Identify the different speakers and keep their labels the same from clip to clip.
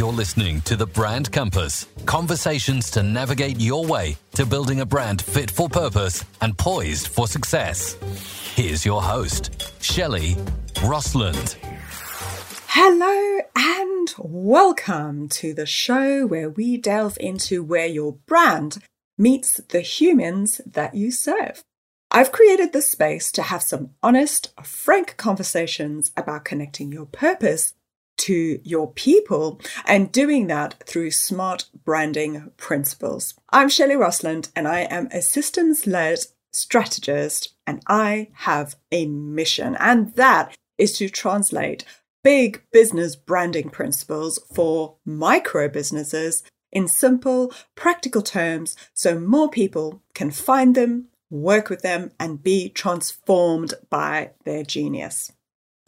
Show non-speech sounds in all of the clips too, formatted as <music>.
Speaker 1: You're listening to the Brand Compass conversations to navigate your way to building a brand fit for purpose and poised for success. Here's your host, Shelley Röstlund.
Speaker 2: Hello and welcome to the show where we delve into where your brand meets the humans that you serve. I've created this space to have some honest, frank conversations about connecting your purpose to your people and doing that through smart branding principles. I'm Shelley Röstlund and I am a systems led strategist and I have a mission, and that is to translate big business branding principles for micro businesses in simple, practical terms so more people can find them, work with them, and be transformed by their genius.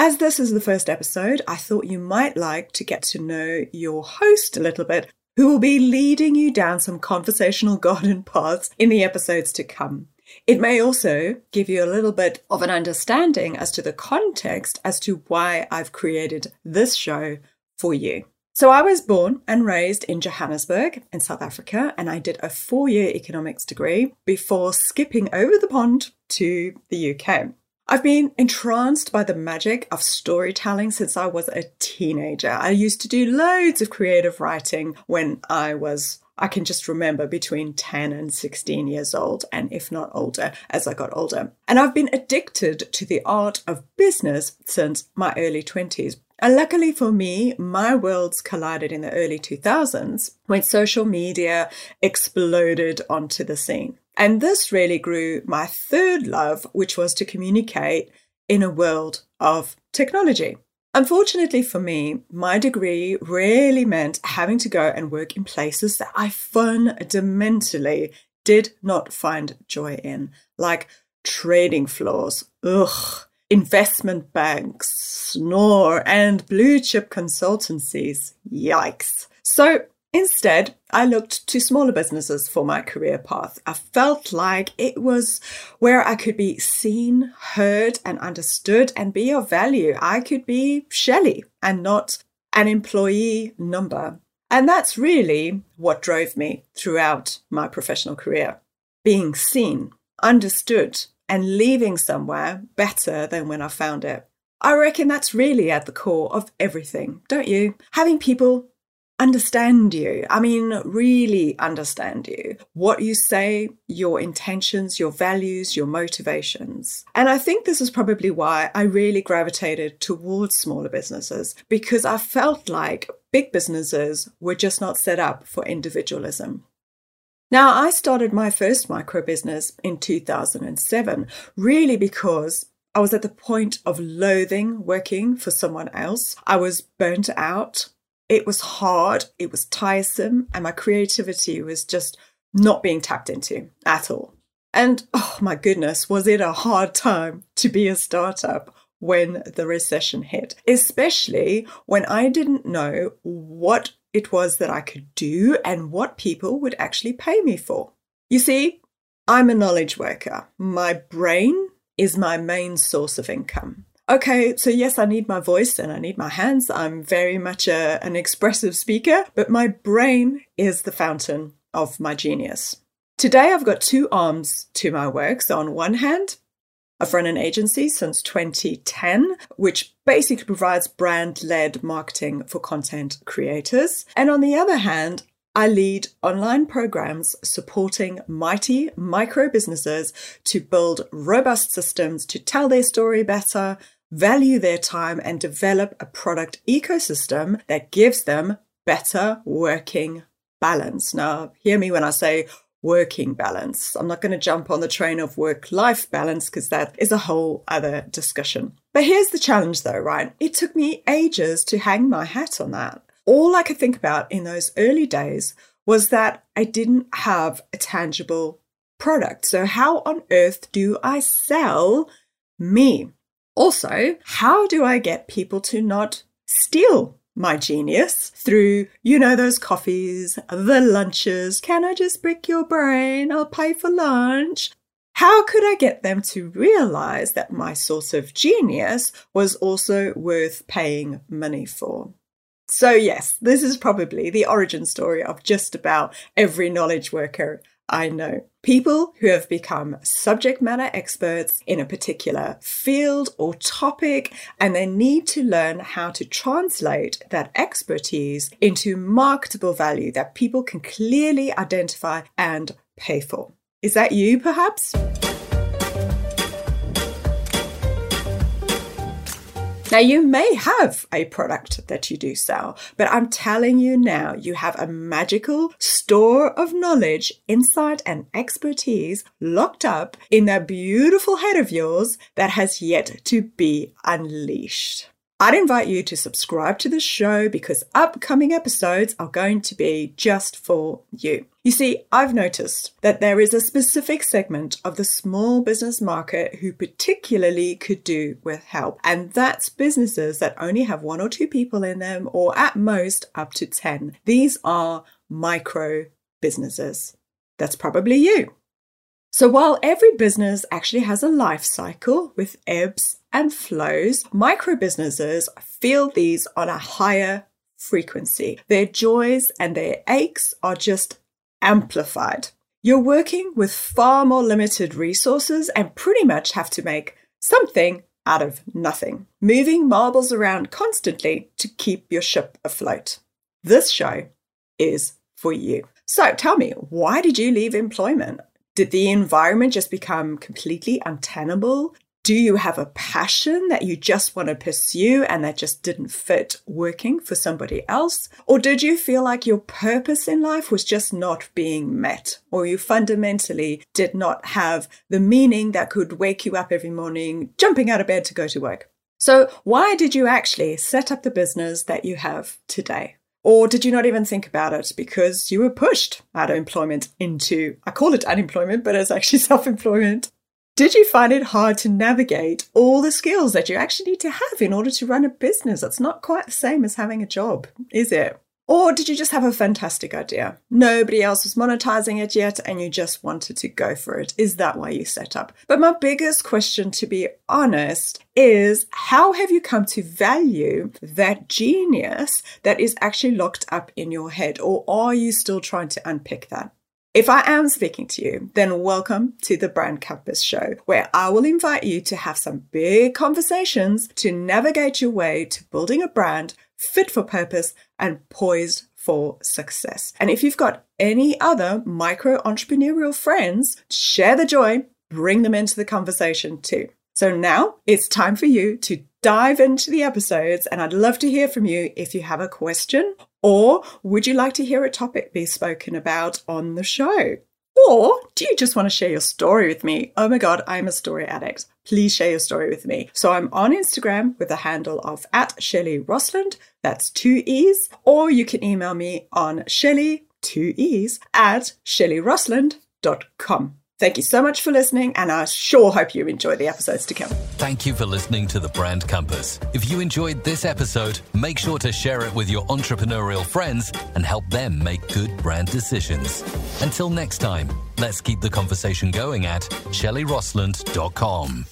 Speaker 2: As this is the first episode, I thought you might like to get to know your host a little bit, who will be leading you down some conversational <laughs> garden paths in the episodes to come. It may also give you a little bit of an understanding as to the context as to why I've created this show for you. So, I was born and raised in Johannesburg in South Africa, and I did a four year economics degree before skipping over the pond to the UK. I've been entranced by the magic of storytelling since I was a teenager. I used to do loads of creative writing when I was I can just remember between 10 and 16 years old, and if not older, as I got older. And I've been addicted to the art of business since my early 20s. And luckily for me, my worlds collided in the early 2000s when social media exploded onto the scene. And this really grew my third love, which was to communicate in a world of technology. Unfortunately for me, my degree really meant having to go and work in places that I fundamentally did not find joy in, like trading floors, ugh, investment banks, snore, and blue chip consultancies, yikes. So Instead, I looked to smaller businesses for my career path. I felt like it was where I could be seen, heard, and understood and be of value. I could be Shelley and not an employee number. And that's really what drove me throughout my professional career being seen, understood, and leaving somewhere better than when I found it. I reckon that's really at the core of everything, don't you? Having people understand you. I mean, really understand you. What you say, your intentions, your values, your motivations. And I think this is probably why I really gravitated towards smaller businesses because I felt like big businesses were just not set up for individualism. Now, I started my first micro business in 2007, really because I was at the point of loathing working for someone else. I was burnt out. It was hard, it was tiresome, and my creativity was just not being tapped into at all. And oh my goodness, was it a hard time to be a startup when the recession hit, especially when I didn't know what it was that I could do and what people would actually pay me for. You see, I'm a knowledge worker. My brain is my main source of income okay, so yes, I need my voice and I need my hands. I'm very much a, an expressive speaker, but my brain is the fountain of my genius. Today, I've got two arms to my work. So, on one hand, I've run an agency since 2010, which basically provides brand led marketing for content creators. And on the other hand, I lead online programs supporting mighty micro businesses to build robust systems to tell their story better, value their time, and develop a product ecosystem that gives them better working balance. Now, hear me when I say working balance. I'm not going to jump on the train of work life balance because that is a whole other discussion. But here's the challenge though, right? It took me ages to hang my hat on that. All I could think about in those early days was that I didn't have a tangible product. So, how on earth do I sell me? Also, how do I get people to not steal my genius through, you know, those coffees, the lunches? Can I just brick your brain? I'll pay for lunch. How could I get them to realize that my source of genius was also worth paying money for? So, yes, this is probably the origin story of just about every knowledge worker I know. People who have become subject matter experts in a particular field or topic, and they need to learn how to translate that expertise into marketable value that people can clearly identify and pay for. Is that you, perhaps? Now, you may have a product that you do sell, but I'm telling you now, you have a magical store of knowledge, insight, and expertise locked up in that beautiful head of yours that has yet to be unleashed. I'd invite you to subscribe to the show because upcoming episodes are going to be just for you. You see, I've noticed that there is a specific segment of the small business market who particularly could do with help, and that's businesses that only have one or two people in them, or at most up to 10. These are micro businesses. That's probably you. So while every business actually has a life cycle with ebbs and flows, micro businesses feel these on a higher frequency. Their joys and their aches are just amplified. You're working with far more limited resources and pretty much have to make something out of nothing, moving marbles around constantly to keep your ship afloat. This show is for you. So tell me, why did you leave employment? Did the environment just become completely untenable? Do you have a passion that you just want to pursue and that just didn't fit working for somebody else? Or did you feel like your purpose in life was just not being met? Or you fundamentally did not have the meaning that could wake you up every morning, jumping out of bed to go to work? So, why did you actually set up the business that you have today? Or did you not even think about it because you were pushed out of employment into, I call it unemployment, but it's actually <laughs> self employment? Did you find it hard to navigate all the skills that you actually need to have in order to run a business? That's not quite the same as having a job, is it? Or did you just have a fantastic idea? Nobody else was monetizing it yet and you just wanted to go for it. Is that why you set up? But my biggest question, to be honest, is how have you come to value that genius that is actually locked up in your head? Or are you still trying to unpick that? If I am speaking to you, then welcome to the Brand Compass Show, where I will invite you to have some big conversations to navigate your way to building a brand fit for purpose and poised for success. And if you've got any other micro entrepreneurial friends, share the joy, bring them into the conversation too. So now it's time for you to dive into the episodes, and I'd love to hear from you if you have a question or would you like to hear a topic be spoken about on the show? Or do you just want to share your story with me? Oh my God, I'm a story addict. Please share your story with me. So I'm on Instagram with the handle of at Shelley Röstlund. That's two E's. Or you can email me on Shelley, two E's, at shelleyrostlund.com. Thank you so much for listening, and I sure hope you enjoy the episodes to come.
Speaker 1: Thank you for listening to the Brand Compass. If you enjoyed this episode, make sure to share it with your entrepreneurial friends and help them make good brand decisions. Until next time, let's keep the conversation going at shelleyrostlund.com.